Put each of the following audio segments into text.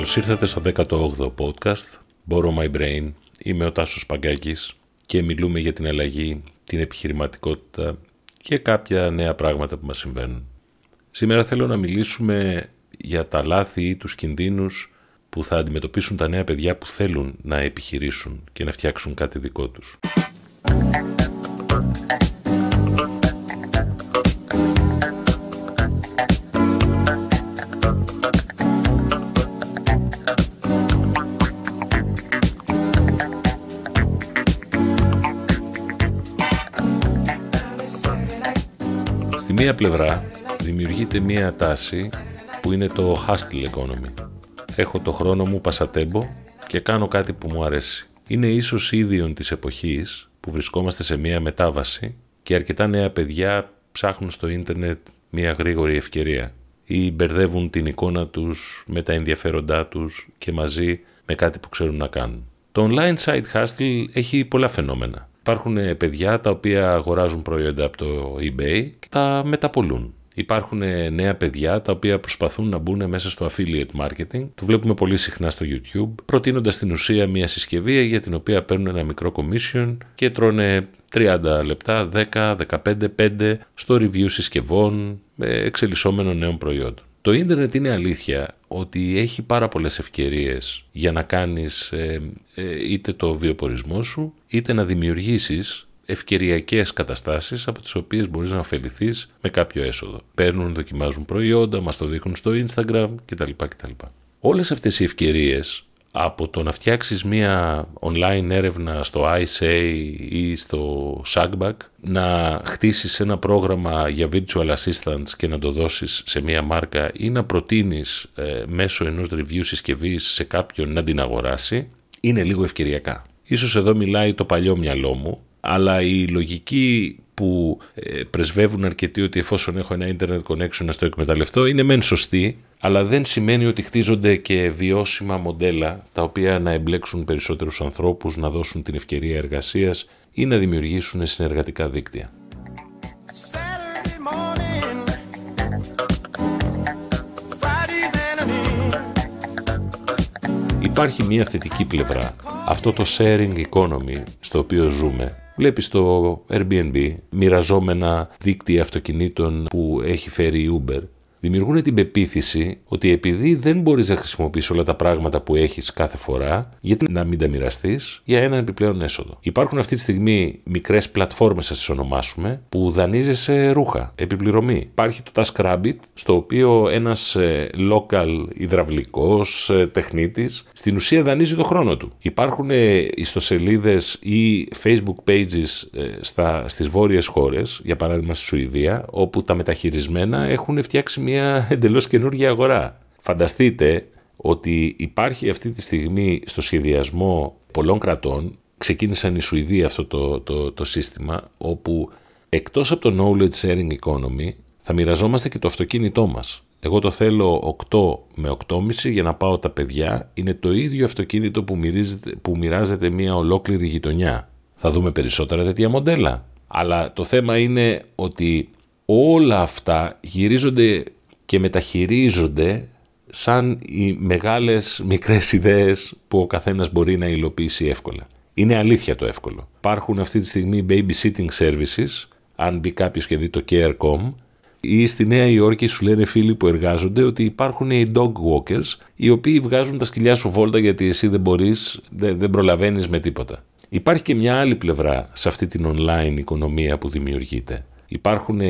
Καλώς ήρθατε στο 18ο podcast Borrow My Brain. Είμαι ο Τάσος Παγκάκης και μιλούμε για την αλλαγή, την επιχειρηματικότητα και κάποια νέα πράγματα που μας συμβαίνουν. Σήμερα θέλω να μιλήσουμε για τα λάθη ή τους κινδύνους που θα αντιμετωπίσουν τα νέα παιδιά που θέλουν να επιχειρήσουν και να φτιάξουν κάτι δικό τους. Μία πλευρά δημιουργείται μία τάση που είναι το hustle economy. Έχω το χρόνο μου πασατέμπο και κάνω κάτι που μου αρέσει. Είναι ίσως ίδιον της εποχής που βρισκόμαστε σε μία μετάβαση και αρκετά νέα παιδιά ψάχνουν στο ίντερνετ μία γρήγορη ευκαιρία ή μπερδεύουν την εικόνα τους με τα ενδιαφέροντά τους και μαζί με κάτι που ξέρουν να κάνουν. Το online site hustle έχει πολλά φαινόμενα. Υπάρχουν ε, παιδιά τα οποία αγοράζουν προϊόντα από το eBay και τα μεταπολούν. Υπάρχουν ε, νέα παιδιά τα οποία προσπαθούν να μπουν μέσα στο affiliate marketing. Το βλέπουμε πολύ συχνά στο YouTube, προτείνοντας στην ουσία μια συσκευή για την οποία παίρνουν ένα μικρό commission και τρώνε 30 λεπτά, 10, 15, 5 στο review συσκευών με εξελισσόμενων νέων προϊόντων. Το ίντερνετ είναι αλήθεια ότι έχει πάρα πολλές ευκαιρίες για να κάνεις ε, ε, είτε το βιοπορισμό σου, είτε να δημιουργήσεις ευκαιριακές καταστάσεις από τις οποίες μπορείς να ωφεληθείς με κάποιο έσοδο. Παίρνουν, δοκιμάζουν προϊόντα, μας το δείχνουν στο Instagram κτλ. κτλ. Όλες αυτές οι ευκαιρίες από το να φτιάξεις μία online έρευνα στο ISA ή στο SAGBAC, να χτίσεις ένα πρόγραμμα για virtual assistants και να το δώσεις σε μία μάρκα ή να προτείνεις ε, μέσω ενός review συσκευής σε κάποιον να την αγοράσει, είναι λίγο ευκαιριακά. Ίσως εδώ μιλάει το παλιό μυαλό μου, αλλά η λογική που ε, πρεσβεύουν αρκετοί ότι εφόσον έχω ένα internet connection να στο εκμεταλλευτώ είναι μεν σωστή, αλλά δεν σημαίνει ότι χτίζονται και βιώσιμα μοντέλα τα οποία να εμπλέξουν περισσότερους ανθρώπους, να δώσουν την ευκαιρία εργασίας ή να δημιουργήσουν συνεργατικά δίκτυα. Υπάρχει μια θετική πλευρά. Αυτό το sharing economy στο οποίο ζούμε Βλέπεις το Airbnb, μοιραζόμενα δίκτυα αυτοκινήτων που έχει φέρει η Uber δημιουργούν την πεποίθηση ότι επειδή δεν μπορείς να χρησιμοποιήσει όλα τα πράγματα που έχεις κάθε φορά, γιατί να μην τα μοιραστείς για ένα επιπλέον έσοδο. Υπάρχουν αυτή τη στιγμή μικρές πλατφόρμες, ας τις ονομάσουμε, που δανείζεσαι ρούχα, επιπληρωμή. Υπάρχει το TaskRabbit, στο οποίο ένας ε, local υδραυλικός ε, τεχνίτης στην ουσία δανείζει το χρόνο του. Υπάρχουν ε, ιστοσελίδες ή Facebook pages στις βόρειες χώρες, για παράδειγμα στη Σουηδία, όπου τα μεταχειρισμένα έχουν φτιάξει μια εντελώς καινούργια αγορά. Φανταστείτε ότι υπάρχει αυτή τη στιγμή στο σχεδιασμό πολλών κρατών, ξεκίνησαν οι Σουηδοί αυτό το, το, το σύστημα, όπου εκτός από το knowledge sharing economy θα μοιραζόμαστε και το αυτοκίνητό μας. Εγώ το θέλω 8 με 8,5 για να πάω τα παιδιά. Είναι το ίδιο αυτοκίνητο που, που μοιράζεται μια ολόκληρη γειτονιά. Θα δούμε περισσότερα τέτοια μοντέλα. Αλλά το θέμα είναι ότι όλα αυτά γυρίζονται και μεταχειρίζονται σαν οι μεγάλες μικρές ιδέες που ο καθένας μπορεί να υλοποιήσει εύκολα. Είναι αλήθεια το εύκολο. Υπάρχουν αυτή τη στιγμή babysitting services, αν μπει κάποιος και δει το Care.com, ή στη Νέα Υόρκη σου λένε φίλοι που εργάζονται ότι υπάρχουν οι dog walkers, οι οποίοι βγάζουν τα σκυλιά σου βόλτα γιατί εσύ δεν μπορείς, δεν, δεν προλαβαίνεις με τίποτα. Υπάρχει και μια άλλη πλευρά σε αυτή την online οικονομία που δημιουργείται. Υπάρχουν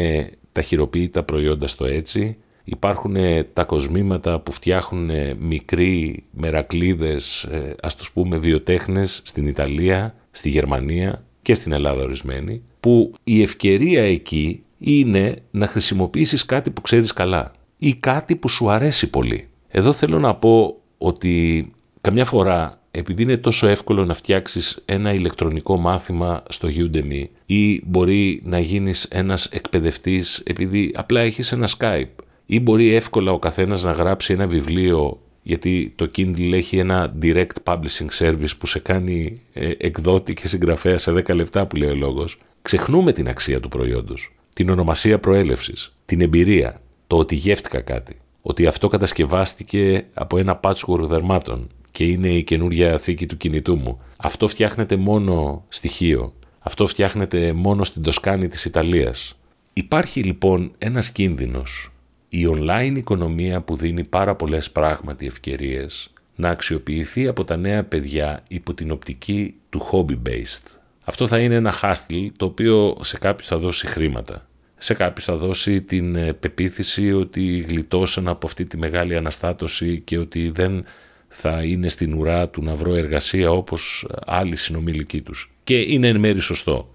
τα χειροποίητα προϊόντα στο έτσι, Υπάρχουν ε, τα κοσμήματα που φτιάχνουν ε, μικροί μερακλίδες, ε, ας τους πούμε βιοτέχνες, στην Ιταλία, στη Γερμανία και στην Ελλάδα ορισμένη, που η ευκαιρία εκεί είναι να χρησιμοποιήσεις κάτι που ξέρεις καλά ή κάτι που σου αρέσει πολύ. Εδώ θέλω να πω ότι καμιά φορά επειδή είναι τόσο εύκολο να φτιάξεις ένα ηλεκτρονικό μάθημα στο Udemy ή μπορεί να γίνεις ένας εκπαιδευτής επειδή απλά έχεις ένα Skype ή μπορεί εύκολα ο καθένας να γράψει ένα βιβλίο γιατί το Kindle έχει ένα direct publishing service που σε κάνει ε, εκδότη και συγγραφέα σε 10 λεπτά που λέει ο λόγος, ξεχνούμε την αξία του προϊόντος, την ονομασία προέλευσης, την εμπειρία, το ότι γεύτηκα κάτι. ότι αυτό κατασκευάστηκε από ένα patchwork δερμάτων και είναι η καινούργια θήκη του κινητού μου. Αυτό φτιάχνεται μόνο στοιχείο. Αυτό φτιάχνεται μόνο στην Τοσκάνη της Ιταλίας. Υπάρχει λοιπόν ένας κίνδυνος. Η online οικονομία που δίνει πάρα πολλές πράγματι ευκαιρίες να αξιοποιηθεί από τα νέα παιδιά υπό την οπτική του hobby-based. Αυτό θα είναι ένα hustle το οποίο σε κάποιους θα δώσει χρήματα. Σε κάποιους θα δώσει την ε, πεποίθηση ότι γλιτώσαν από αυτή τη μεγάλη αναστάτωση και ότι δεν θα είναι στην ουρά του να βρω εργασία όπως άλλοι συνομιλικοί τους. Και είναι εν μέρει σωστό.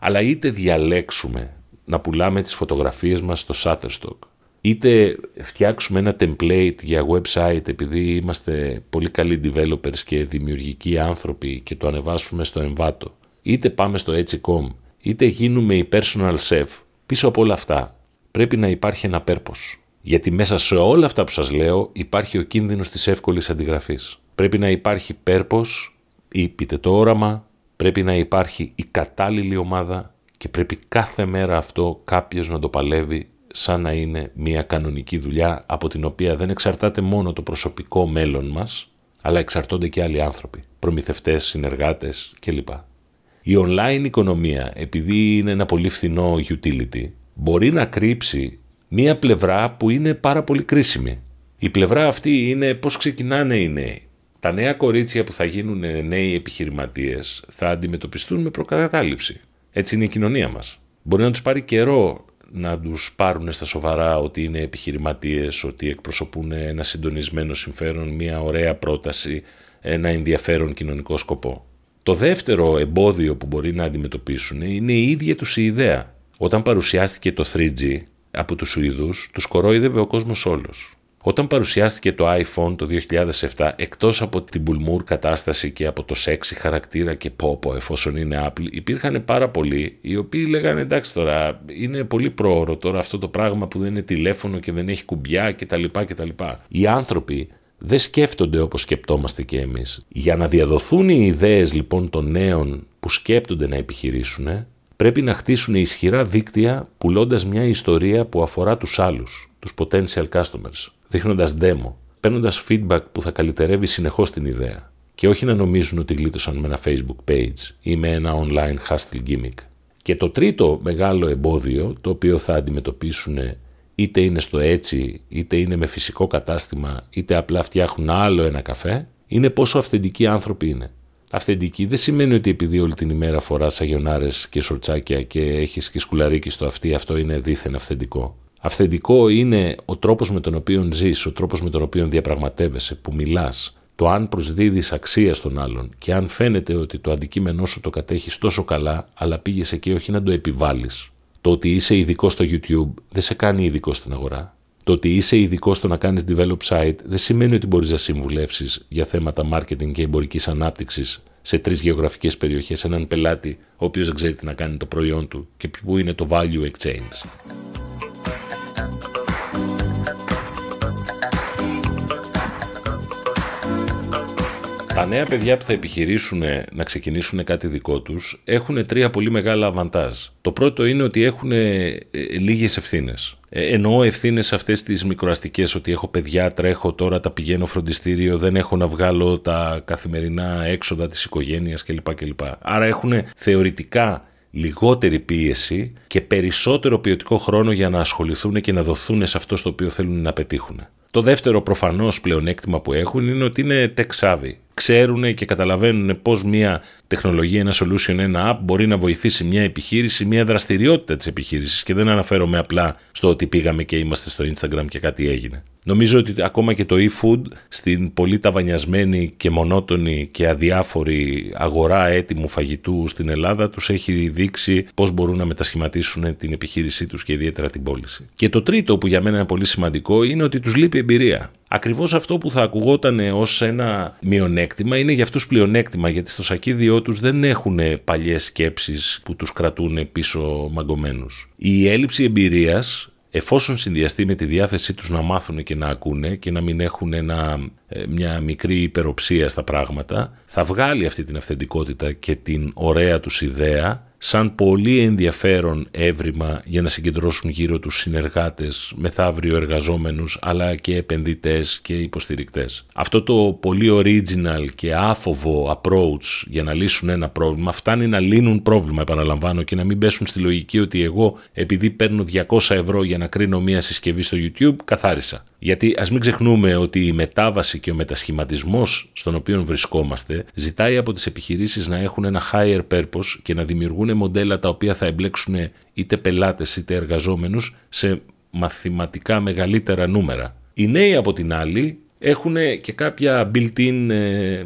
Αλλά είτε διαλέξουμε να πουλάμε τις φωτογραφίες μας στο Shutterstock, είτε φτιάξουμε ένα template για website επειδή είμαστε πολύ καλοί developers και δημιουργικοί άνθρωποι και το ανεβάσουμε στο Envato, είτε πάμε στο Etsy.com, είτε γίνουμε η personal chef, πίσω από όλα αυτά πρέπει να υπάρχει ένα purpose. Γιατί μέσα σε όλα αυτά που σας λέω υπάρχει ο κίνδυνος της εύκολης αντιγραφής. Πρέπει να υπάρχει purpose ή πείτε το όραμα, πρέπει να υπάρχει η κατάλληλη ομάδα και πρέπει κάθε μέρα αυτό κάποιος να το παλεύει σαν να είναι μια κανονική δουλειά από την οποία δεν εξαρτάται μόνο το προσωπικό μέλλον μας, αλλά εξαρτώνται και άλλοι άνθρωποι, προμηθευτές, συνεργάτες κλπ. Η online οικονομία, επειδή είναι ένα πολύ φθηνό utility, μπορεί να κρύψει μία πλευρά που είναι πάρα πολύ κρίσιμη. Η πλευρά αυτή είναι πώς ξεκινάνε οι νέοι. Τα νέα κορίτσια που θα γίνουν νέοι επιχειρηματίες θα αντιμετωπιστούν με προκατάληψη. Έτσι είναι η κοινωνία μας. Μπορεί να τους πάρει καιρό να τους πάρουν στα σοβαρά ότι είναι επιχειρηματίες, ότι εκπροσωπούν ένα συντονισμένο συμφέρον, μια ωραία πρόταση, ένα ενδιαφέρον κοινωνικό σκοπό. Το δεύτερο εμπόδιο που μπορεί να αντιμετωπίσουν είναι η ίδια τους η ιδέα. Όταν παρουσιάστηκε το 3G από τους Σουηδούς, τους κορόιδευε ο κόσμος όλος. Όταν παρουσιάστηκε το iPhone το 2007, εκτός από την Bulmour κατάσταση και από το sexy χαρακτήρα και πόπο εφόσον είναι Apple, υπήρχαν πάρα πολλοί οι οποίοι λέγανε εντάξει τώρα είναι πολύ πρόωρο τώρα αυτό το πράγμα που δεν είναι τηλέφωνο και δεν έχει κουμπιά κτλ. κτλ. Οι άνθρωποι δεν σκέφτονται όπως σκεπτόμαστε και εμείς. Για να διαδοθούν οι ιδέες λοιπόν των νέων που σκέπτονται να επιχειρήσουν, πρέπει να χτίσουν ισχυρά δίκτυα πουλώντας μια ιστορία που αφορά τους άλλους, τους potential customers, δείχνοντας demo, παίρνοντας feedback που θα καλυτερεύει συνεχώς την ιδέα και όχι να νομίζουν ότι γλίτωσαν με ένα facebook page ή με ένα online hustle gimmick. Και το τρίτο μεγάλο εμπόδιο το οποίο θα αντιμετωπίσουν είτε είναι στο έτσι, είτε είναι με φυσικό κατάστημα, είτε απλά φτιάχνουν άλλο ένα καφέ, είναι πόσο αυθεντικοί άνθρωποι είναι. Αυθεντική δεν σημαίνει ότι επειδή όλη την ημέρα φοράς αγιονάρες και σορτσάκια και έχεις και σκουλαρίκι στο αυτί, αυτό είναι δίθεν αυθεντικό. Αυθεντικό είναι ο τρόπος με τον οποίο ζεις, ο τρόπος με τον οποίο διαπραγματεύεσαι, που μιλάς, το αν προσδίδεις αξία στον άλλον και αν φαίνεται ότι το αντικείμενό σου το κατέχεις τόσο καλά, αλλά πήγες εκεί όχι να το επιβάλλεις. Το ότι είσαι ειδικός στο YouTube δεν σε κάνει ειδικός στην αγορά. Το ότι είσαι ειδικός στο να κάνεις develop site δεν σημαίνει ότι μπορείς να συμβουλεύσεις για θέματα marketing και εμπορικής ανάπτυξης σε τρεις γεωγραφικές περιοχές έναν πελάτη ο οποίος δεν ξέρει τι να κάνει το προϊόν του και πού είναι το value exchange. Τα νέα παιδιά που θα επιχειρήσουν να ξεκινήσουν κάτι δικό τους έχουν τρία πολύ μεγάλα αβαντάζ. Το πρώτο είναι ότι έχουν ε, λίγες ευθύνες. Ε, εννοώ ευθύνες αυτές τις μικροαστικές, ότι έχω παιδιά, τρέχω τώρα, τα πηγαίνω φροντιστήριο, δεν έχω να βγάλω τα καθημερινά έξοδα της οικογένειας κλπ. κλπ. Άρα έχουν θεωρητικά λιγότερη πίεση και περισσότερο ποιοτικό χρόνο για να ασχοληθούν και να δοθούν σε αυτό στο οποίο θέλουν να πετύχουν. Το δεύτερο προφανώς πλεονέκτημα που έχουν είναι ότι είναι tech savvy ξέρουν και καταλαβαίνουν πώς μια τεχνολογία, ένα solution, ένα app μπορεί να βοηθήσει μια επιχείρηση, μια δραστηριότητα της επιχείρησης και δεν αναφέρομαι απλά στο ότι πήγαμε και είμαστε στο Instagram και κάτι έγινε. Νομίζω ότι ακόμα και το e-food στην πολύ ταβανιασμένη και μονότονη και αδιάφορη αγορά έτοιμου φαγητού στην Ελλάδα τους έχει δείξει πώς μπορούν να μετασχηματίσουν την επιχείρησή τους και ιδιαίτερα την πώληση. Και το τρίτο που για μένα είναι πολύ σημαντικό είναι ότι τους λείπει εμπειρία. Ακριβώς αυτό που θα ακουγόταν ως ένα μειονέκτημα είναι για αυτούς πλεονέκτημα, γιατί στο σακίδιό τους δεν έχουν παλιές σκέψεις που τους κρατούν πίσω μαγκωμένους. Η έλλειψη εμπειρίας, εφόσον συνδυαστεί με τη διάθεσή τους να μάθουν και να ακούνε και να μην έχουν ένα, ε, μια μικρή υπεροψία στα πράγματα, θα βγάλει αυτή την αυθεντικότητα και την ωραία τους ιδέα σαν πολύ ενδιαφέρον έβριμα για να συγκεντρώσουν γύρω τους συνεργάτες, μεθαύριο εργαζόμενους, αλλά και επενδυτές και υποστηρικτές. Αυτό το πολύ original και άφοβο approach για να λύσουν ένα πρόβλημα φτάνει να λύνουν πρόβλημα, επαναλαμβάνω, και να μην πέσουν στη λογική ότι εγώ επειδή παίρνω 200 ευρώ για να κρίνω μία συσκευή στο YouTube, καθάρισα. Γιατί ας μην ξεχνούμε ότι η μετάβαση και ο μετασχηματισμός στον οποίο βρισκόμαστε ζητάει από τις επιχειρήσεις να έχουν ένα higher purpose και να δημιουργούν μοντέλα τα οποία θα εμπλέξουν είτε πελάτες είτε εργαζόμενους σε μαθηματικά μεγαλύτερα νούμερα. Οι νέοι από την άλλη έχουν και κάποια built-in ε, ε,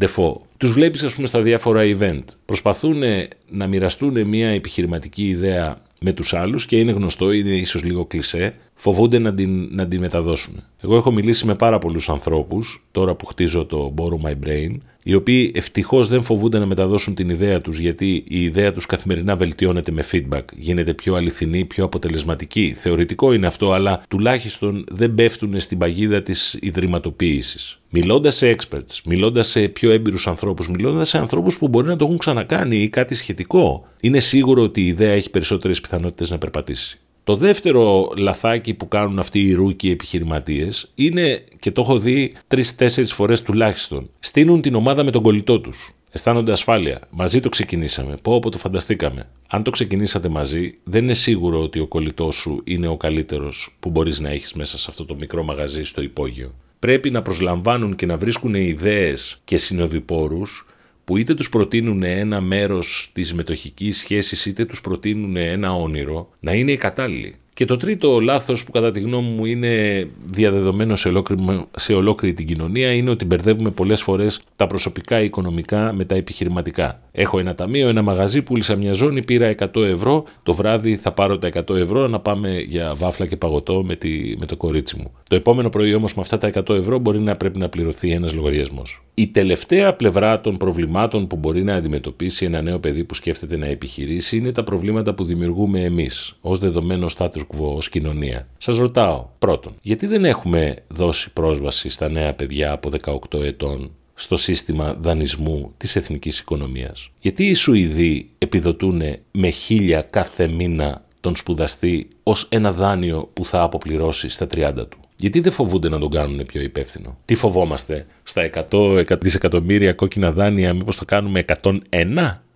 default. Τους βλέπεις ας πούμε στα διάφορα event. Προσπαθούν να μοιραστούν μια επιχειρηματική ιδέα με τους άλλους και είναι γνωστό, είναι ίσως λίγο κλισέ, φοβούνται να την, να την μεταδώσουν. Εγώ έχω μιλήσει με πάρα πολλούς ανθρώπους, τώρα που χτίζω το Borrow My Brain, οι οποίοι ευτυχώς δεν φοβούνται να μεταδώσουν την ιδέα τους, γιατί η ιδέα τους καθημερινά βελτιώνεται με feedback, γίνεται πιο αληθινή, πιο αποτελεσματική. Θεωρητικό είναι αυτό, αλλά τουλάχιστον δεν πέφτουν στην παγίδα της ιδρυματοποίησης. Μιλώντας σε experts, μιλώντας σε πιο έμπειρους ανθρώπους, μιλώντας σε ανθρώπους που μπορεί να το έχουν ξανακάνει ή κάτι σχετικό, είναι σίγουρο ότι η ιδέα έχει περισσότερες πιθανότητες να περπατήσει. Το δεύτερο λαθάκι που κάνουν αυτοί οι ρούκοι επιχειρηματίες είναι, και το έχω δει τρει-τέσσερι φορές τουλάχιστον, στείλουν την ομάδα με τον κολλητό τους. Αισθάνονται ασφάλεια. Μαζί το ξεκινήσαμε. Πω όπου το φανταστήκαμε. Αν το ξεκινήσατε μαζί, δεν είναι σίγουρο ότι ο κολλητός σου είναι ο καλύτερος που μπορείς να έχεις μέσα σε αυτό το μικρό μαγαζί στο υπόγειο. Πρέπει να προσλαμβάνουν και να βρίσκουν ιδέες και συνοδοιπόρους που είτε τους προτείνουν ένα μέρος της μετοχικής σχέσης είτε τους προτείνουν ένα όνειρο να είναι οι κατάλληλοι. Και το τρίτο λάθος που κατά τη γνώμη μου είναι διαδεδομένο σε ολόκληρη, σε ολόκληρη την κοινωνία είναι ότι μπερδεύουμε πολλές φορές τα προσωπικά οικονομικά με τα επιχειρηματικά. Έχω ένα ταμείο, ένα μαγαζί, πούλησα μια ζώνη, πήρα 100 ευρώ, το βράδυ θα πάρω τα 100 ευρώ να πάμε για βάφλα και παγωτό με, τη, με το κορίτσι μου. Το επόμενο πρωί όμως με αυτά τα 100 ευρώ μπορεί να πρέπει να πληρωθεί ένας λογαριασμός. Η τελευταία πλευρά των προβλημάτων που μπορεί να αντιμετωπίσει ένα νέο παιδί που σκέφτεται να επιχειρήσει είναι τα προβλήματα που δημιουργούμε εμείς ως δεδομένο status quo, ως κοινωνία. Σας ρωτάω, πρώτον, γιατί δεν έχουμε δώσει πρόσβαση στα νέα παιδιά από 18 ετών στο σύστημα δανεισμού της εθνικής οικονομίας; Γιατί οι Σουηδοί επιδοτούν με χίλια κάθε μήνα τον σπουδαστή ως ένα δάνειο που θα αποπληρώσει στα 30 του; Γιατί δεν φοβούνται να τον κάνουν πιο υπεύθυνο; Τι φοβόμαστε, στα 100 δισεκατομμύρια κόκκινα δάνεια μήπως θα κάνουμε 101?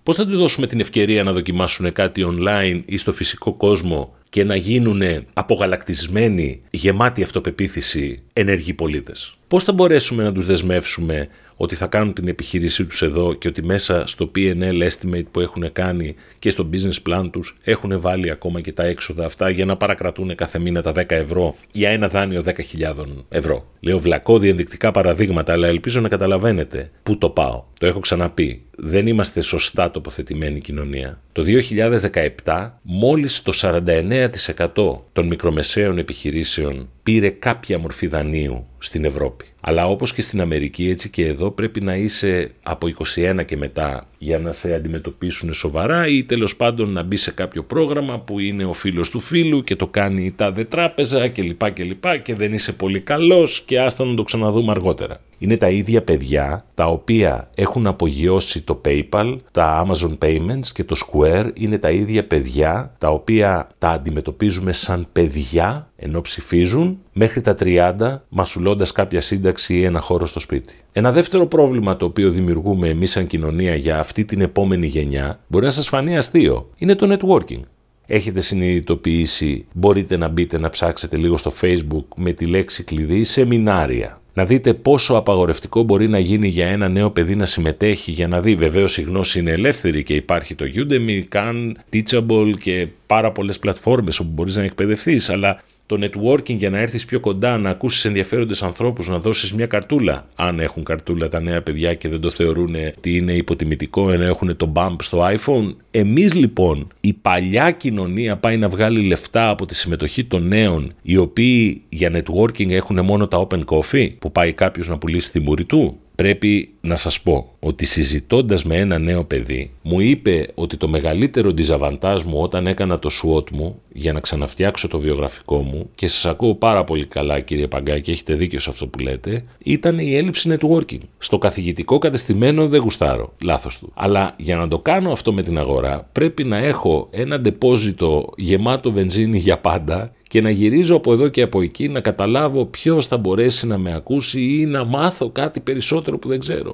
Πώς θα του δώσουμε την ευκαιρία να δοκιμάσουν κάτι online ή στο φυσικό κόσμο και να γίνουν απογαλακτισμένοι, γεμάτοι αυτοπεποίθηση, ενεργοί πολίτες. Πώς θα μπορέσουμε να τους δεσμεύσουμε ότι θα κάνουν την επιχείρησή τους εδώ και ότι μέσα στο P&L estimate που έχουν κάνει και στο business plan τους έχουν βάλει ακόμα και τα έξοδα αυτά για να παρακρατούν κάθε μήνα τα 10 ευρώ για ένα δάνειο 10.000 ευρώ. Λέω βλακώδη ενδεικτικά παραδείγματα, αλλά ελπίζω να καταλαβαίνετε πού το πάω. Το έχω ξαναπεί. Δεν είμαστε σωστά τοποθετημένη κοινωνία. Το 2017 μόλις το 49% των μικρομεσαίων επιχειρήσεων πήρε κάποια μορφή δανείου στην Ευρώπη. Αλλά όπως και στην Αμερική έτσι και εδώ πρέπει να είσαι από 21 και μετά για να σε αντιμετωπίσουν σοβαρά ή τέλος πάντων να μπει σε κάποιο πρόγραμμα που είναι ο φίλος του φίλου και το κάνει η τάδε τράπεζα κλπ. Και, και, και δεν είσαι πολύ καλός και άστα να το ξαναδούμε αργότερα. Είναι τα ίδια παιδιά τα οποία έχουν απογειώσει το PayPal, τα Amazon Payments και το Square είναι τα ίδια παιδιά τα οποία τα αντιμετωπίζουμε σαν παιδιά ενώ ψηφίζουν μέχρι τα 30 μασουλώντας κάποια σύνταξη ή ένα χώρο στο σπίτι. Ένα δεύτερο πρόβλημα το οποίο δημιουργούμε εμείς σαν κοινωνία για αυτή την επόμενη γενιά μπορεί να σας φανεί αστείο. Είναι το networking. Έχετε συνειδητοποιήσει, μπορείτε να μπείτε να ψάξετε λίγο στο facebook με τη λέξη κλειδί σεμινάρια να δείτε πόσο απαγορευτικό μπορεί να γίνει για ένα νέο παιδί να συμμετέχει για να δει. Βεβαίως η γνώση είναι ελεύθερη και υπάρχει το Udemy, Khan, Teachable και πάρα πολλές πλατφόρμες όπου μπορείς να εκπαιδευτείς, αλλά το networking για να έρθεις πιο κοντά, να ακούσεις ενδιαφέροντες ανθρώπους, να δώσεις μια καρτούλα. Αν έχουν καρτούλα τα νέα παιδιά και δεν το θεωρούν ότι είναι υποτιμητικό ενώ έχουν το bump στο iPhone. Εμείς λοιπόν, η παλιά κοινωνία πάει να βγάλει λεφτά από τη συμμετοχή των νέων, οι οποίοι για networking έχουν μόνο τα open coffee, που πάει κάποιος να πουλήσει τη μούρη του. Πρέπει να σας πω ότι συζητώντας με ένα νέο παιδί μου είπε ότι το μεγαλύτερο διζαβαντάζ μου όταν έκανα το SWOT μου για να ξαναφτιάξω το βιογραφικό μου και σας ακούω πάρα πολύ καλά κύριε Παγκάκη, έχετε δίκιο σε αυτό που λέτε, ήταν η έλλειψη networking. Στο καθηγητικό κατεστημένο δεν γουστάρω, λάθος του. Αλλά για να το κάνω αυτό με την αγορά πρέπει να έχω ένα ντεπόζιτο γεμάτο βενζίνη για πάντα και να γυρίζω από εδώ και από εκεί να καταλάβω ποιος θα μπορέσει να με ακούσει ή να μάθω κάτι περισσότερο που δεν ξέρω.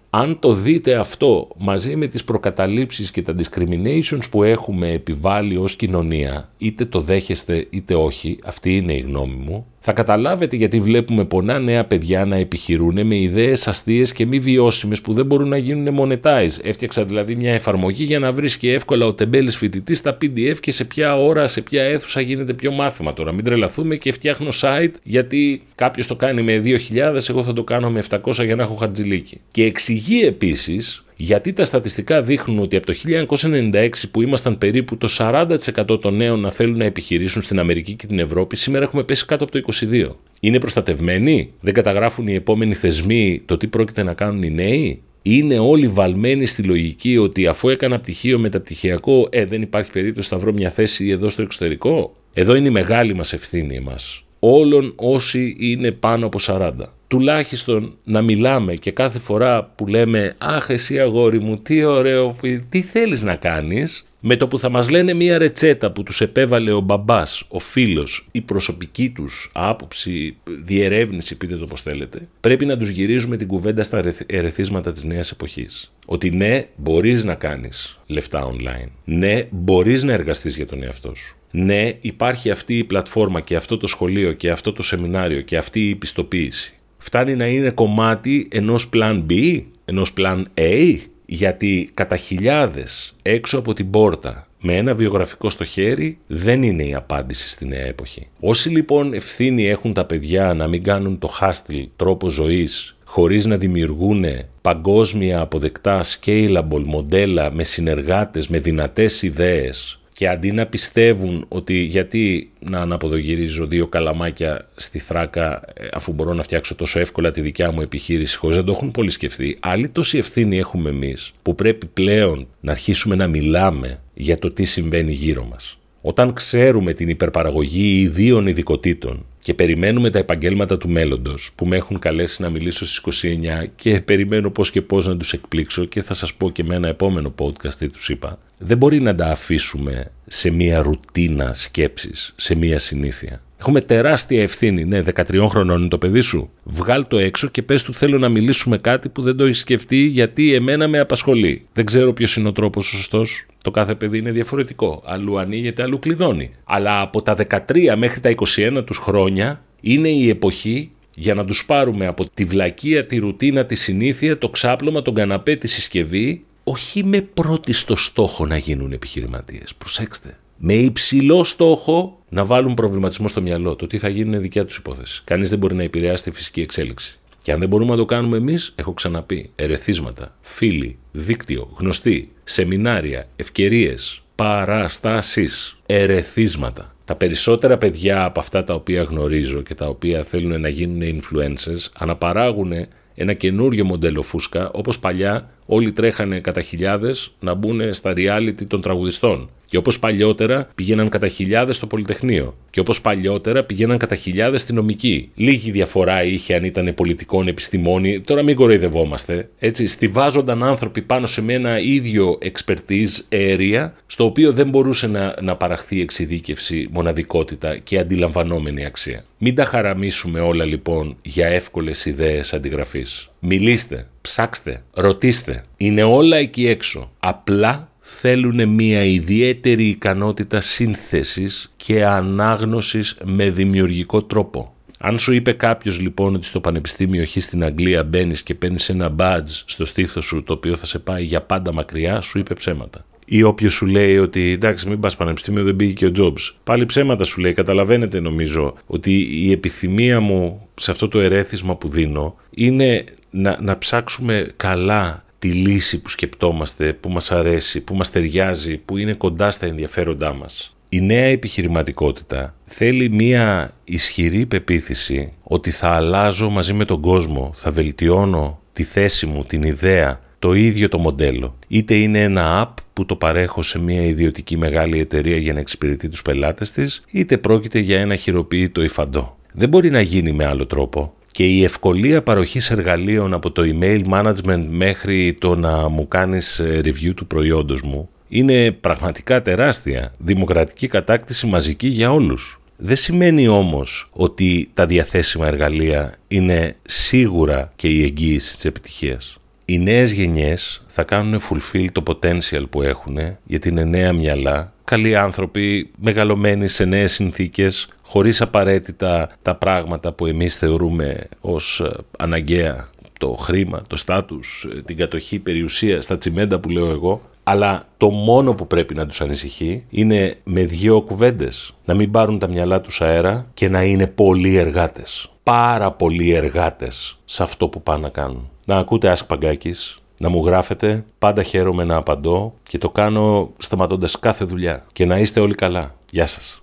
Αν το δείτε αυτό μαζί με τις προκαταλήψεις και τα discriminations που έχουμε επιβάλει ως κοινωνία, είτε το δέχεστε είτε όχι, αυτή είναι η γνώμη μου, θα καταλάβετε γιατί βλέπουμε πολλά νέα παιδιά να επιχειρούν με ιδέες αστείες και μη βιώσιμες που δεν μπορούν να γίνουν monetize. Έφτιαξα δηλαδή μια εφαρμογή για να βρίσκει εύκολα ο τεμπέλης φοιτητής στα PDF και σε ποια ώρα, σε ποια αίθουσα γίνεται πιο μάθημα τώρα. Μην τρελαθούμε και φτιάχνω site γιατί κάποιος το κάνει με 2.000, εγώ θα το κάνω με 700 για να έχω χαρτζηλίκι. Και εξηγεί επίσης γιατί τα στατιστικά δείχνουν ότι από το 1996 που ήμασταν περίπου το 40% των νέων να θέλουν να επιχειρήσουν στην Αμερική και την Ευρώπη, σήμερα έχουμε πέσει κάτω από το 22%. Είναι προστατευμένοι, δεν καταγράφουν οι επόμενοι θεσμοί το τι πρόκειται να κάνουν οι νέοι; Είναι όλοι βαλμένοι στη λογική ότι αφού έκανα πτυχίο μεταπτυχιακό, ε, δεν υπάρχει περίπτωση να βρω μια θέση εδώ στο εξωτερικό; Εδώ είναι η μεγάλη μας ευθύνη μας. Όλων όσοι είναι πάνω από 40 τουλάχιστον να μιλάμε και κάθε φορά που λέμε «Αχ εσύ αγόρι μου, τι ωραίο, τι θέλεις να κάνεις» με το που θα μας λένε μία ρετσέτα που τους επέβαλε ο μπαμπάς, ο φίλος, η προσωπική τους άποψη, διερεύνηση, πείτε το πώς θέλετε, πρέπει να τους γυρίζουμε την κουβέντα στα ερεθίσματα της νέας εποχής. Ότι ναι, μπορείς να κάνεις λεφτά online. Ναι, μπορείς να εργαστείς για τον εαυτό σου. Ναι, υπάρχει αυτή η πλατφόρμα και αυτό το σχολείο και αυτό το σεμινάριο και αυτή η πιστοποίηση φτάνει να είναι κομμάτι ενός plan B, ενός plan A, γιατί κατά χιλιάδες έξω από την πόρτα με ένα βιογραφικό στο χέρι δεν είναι η απάντηση στη νέα εποχή. Όσοι λοιπόν ευθύνη έχουν τα παιδιά να μην κάνουν το hustle τρόπο ζωής χωρίς να δημιουργούν παγκόσμια αποδεκτά scalable μοντέλα με συνεργάτες, με δυνατές ιδέες και αντί να πιστεύουν ότι γιατί να αναποδογυρίζω δύο καλαμάκια στη θράκα ε, αφού μπορώ να φτιάξω τόσο εύκολα τη δικιά μου επιχείρηση χωρίς να το έχουν πολύ σκεφτεί, άλλη τόση ευθύνη έχουμε εμείς που πρέπει πλέον να αρχίσουμε να μιλάμε για το τι συμβαίνει γύρω μας. Όταν ξέρουμε την υπερπαραγωγή ιδίων ειδικοτήτων και περιμένουμε τα επαγγέλματα του μέλλοντος που με έχουν καλέσει να μιλήσω στις 29 και περιμένω πώς και πώς να τους εκπλήξω και θα σας πω και με ένα επόμενο podcast τι τους είπα, δεν μπορεί να τα αφήσουμε σε μία ρουτίνα σκέψης, σε μία συνήθεια. Έχουμε τεράστια ευθύνη. Ναι, 13 χρονών είναι το παιδί σου. Βγάλ το έξω και πες του: Θέλω να μιλήσουμε κάτι που δεν το έχεις σκεφτεί γιατί εμένα με απασχολεί. Δεν ξέρω ποιος είναι ο τρόπος σωστός. Το κάθε παιδί είναι διαφορετικό. Αλλού ανοίγεται, αλλού κλειδώνει. Αλλά από τα 13 μέχρι τα 21 τους χρόνια είναι η εποχή για να τους πάρουμε από τη βλακεία, τη ρουτίνα, τη συνήθεια, το ξάπλωμα, τον καναπέ, τη συσκευή, όχι με πρώτη στο στόχο να γίνουν επιχειρηματίες. Προσέξτε. Με υψηλό στόχο να βάλουν προβληματισμό στο μυαλό. Το τι θα γίνει είναι δικιά τους υπόθεση. Κανείς δεν μπορεί να επηρεάσει τη φυσική εξέλιξη. Και αν δεν μπορούμε να το κάνουμε εμείς, έχω ξαναπεί, ερεθίσματα, φίλοι, δίκτυο, γνωστοί, σεμινάρια, ευκαιρίες, παραστάσεις, ερεθίσματα. Τα περισσότερα παιδιά από αυτά τα οποία γνωρίζω και τα οποία θέλουν να γίνουν influencers αναπαράγουν ένα καινούριο μοντέλο φούσκα, όπως παλιά όλοι τρέχανε κατά χιλιάδες να μπουν στα reality των τραγουδιστών. Και όπως παλιότερα πήγαιναν κατά χιλιάδες στο Πολυτεχνείο. Και όπως παλιότερα πήγαιναν κατά χιλιάδες στη νομική. Λίγη διαφορά είχε αν ήταν πολιτικών επιστημόνη. Τώρα μην κοροϊδευόμαστε. Έτσι, στηβάζονταν άνθρωποι πάνω σε ένα ίδιο expertise area, στο οποίο δεν μπορούσε να, να παραχθεί εξειδίκευση, μοναδικότητα και αντιλαμβανόμενη αξία. Μην τα χαραμίσουμε όλα λοιπόν για εύκολες ιδέες αντιγραφής. Μιλήστε, ψάξτε, ρωτήστε. Είναι όλα εκεί έξω. Απλά θέλουν μια ιδιαίτερη ικανότητα σύνθεσης και ανάγνωσης με δημιουργικό τρόπο. Αν σου είπε κάποιος λοιπόν ότι στο Πανεπιστήμιο Χ στην Αγγλία μπαίνεις και παίρνεις ένα badge στο στήθος σου το οποίο θα σε πάει για πάντα μακριά, σου είπε ψέματα. Ή όποιος σου λέει ότι εντάξει, μην πας πανεπιστήμιο, δεν πήγε και ο Jobs. Πάλι ψέματα σου λέει. Καταλαβαίνετε νομίζω ότι η επιθυμία μου σε αυτό το ερέθισμα που δίνω είναι να, να ψάξουμε καλά τη λύση που σκεπτόμαστε, που μας αρέσει, που μας ταιριάζει, που είναι κοντά στα ενδιαφέροντά μας. Η νέα επιχειρηματικότητα θέλει μία ισχυρή πεποίθηση ότι θα αλλάζω μαζί με τον κόσμο, θα βελτιώνω τη θέση μου, την ιδέα, το ίδιο το μοντέλο. Είτε είναι ένα app που το παρέχω σε μια ιδιωτική μεγάλη εταιρεία για να εξυπηρετεί τους πελάτες της, είτε πρόκειται για ένα χειροποίητο υφαντό. Δεν μπορεί να γίνει με άλλο τρόπο. Και η ευκολία παροχής εργαλείων από το email management μέχρι το να μου κάνεις ε, review του προϊόντος μου είναι πραγματικά τεράστια, δημοκρατική κατάκτηση μαζική για όλους. Δεν σημαίνει όμως ότι τα διαθέσιμα εργαλεία είναι σίγουρα και η εγγύηση της επιτυχίας. Οι νέες γενιές θα κάνουν fulfill το potential που έχουν γιατί είναι νέα μυαλά, καλοί άνθρωποι, μεγαλωμένοι σε νέες συνθήκες, χωρίς απαραίτητα τα πράγματα που εμείς θεωρούμε ως ε, αναγκαία το χρήμα, το στάτους, ε, την κατοχή περιουσία, στα τσιμέντα που λέω εγώ, αλλά το μόνο που πρέπει να τους ανησυχεί είναι με δύο κουβέντες να μην πάρουν τα μυαλά τους αέρα και να είναι πολλοί εργάτες. Πάρα πολλοί εργάτες σε αυτό που πάνε να κάνουν. Να ακούτε Ask Παγκάκης, να μου γράφετε, πάντα χαίρομαι να απαντώ και το κάνω σταματώντας κάθε δουλειά. Και να είστε όλοι καλά. Γεια σας.